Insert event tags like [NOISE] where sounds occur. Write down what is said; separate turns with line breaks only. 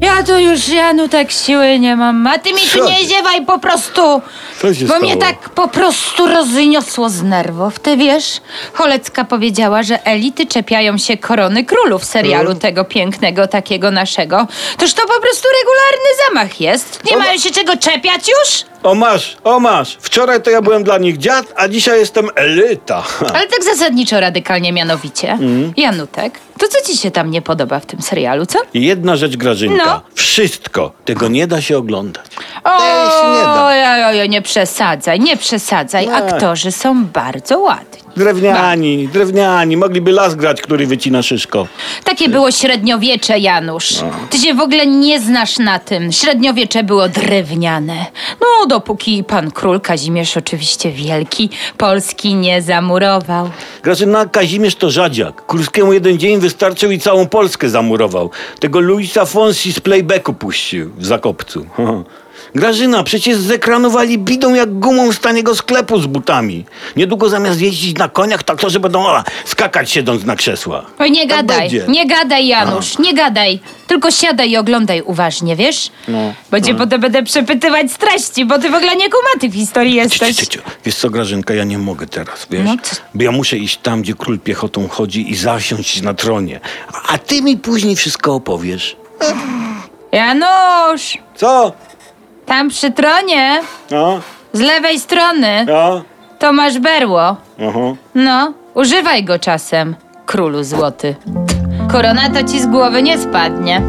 Ja to już, Janu, tak siły nie mam. A ty mi tu
Co
nie ziewaj po prostu.
Co się
Bo mnie
stało?
tak po prostu rozniosło z nerwów. Ty wiesz, Cholecka powiedziała, że elity czepiają się korony królów serialu
Mm.
tego pięknego, takiego naszego. Toż to po prostu regularny zamach jest. Nie
no-
mają się czego czepiać już?
O masz, o masz. Wczoraj to ja byłem dla nich dziad, a dzisiaj jestem elita.
Ale tak zasadniczo, radykalnie mianowicie.
Mm.
Janutek, to co ci się tam nie podoba w tym serialu, co?
Jedna rzecz, Grażynka.
No.
Wszystko. Tego nie da się oglądać.
O,
się nie da.
ja, ja, ja, nie przesadzaj, nie przesadzaj.
Nie.
Aktorzy są bardzo ładni.
Drewniani, drewniani. Mogliby las grać, który wycina szyszko.
Takie było średniowiecze, Janusz.
No.
Ty się w ogóle nie znasz na tym. Średniowiecze było drewniane. No, dopóki pan król Kazimierz, oczywiście wielki, Polski nie zamurował.
Grażyna Kazimierz to rzadziak. Kurskiemu jeden dzień wystarczył i całą Polskę zamurował. Tego Luisa Fonsi z playbacku puścił w Zakopcu. [LAUGHS] Grażyna, przecież zekranowali bidą jak gumą z taniego sklepu z butami. Niedługo zamiast jeździć na koniach, taktorzy będą o, skakać siedząc na krzesłach.
Oj, nie
Tak
gadaj,
będzie.
nie gadaj, Janusz, nie gadaj. Tylko siadaj i oglądaj uważnie, wiesz?
No,
Bo cię potem będę przepytywać z treści, bo ty w ogóle nie kumaty w historii jesteś.
cio, cio. Wiesz co, Grażynka, ja nie mogę teraz, wiesz?
No?
Bo ja muszę iść tam, gdzie król piechotą chodzi i zasiąść na tronie. A ty mi później wszystko opowiesz.
Janusz,
Co?
Tam przy tronie,
No,
z lewej strony,
no,
to masz berło.
aha.
No, używaj go czasem, królu złoty. Korona to ci z głowy nie spadnie.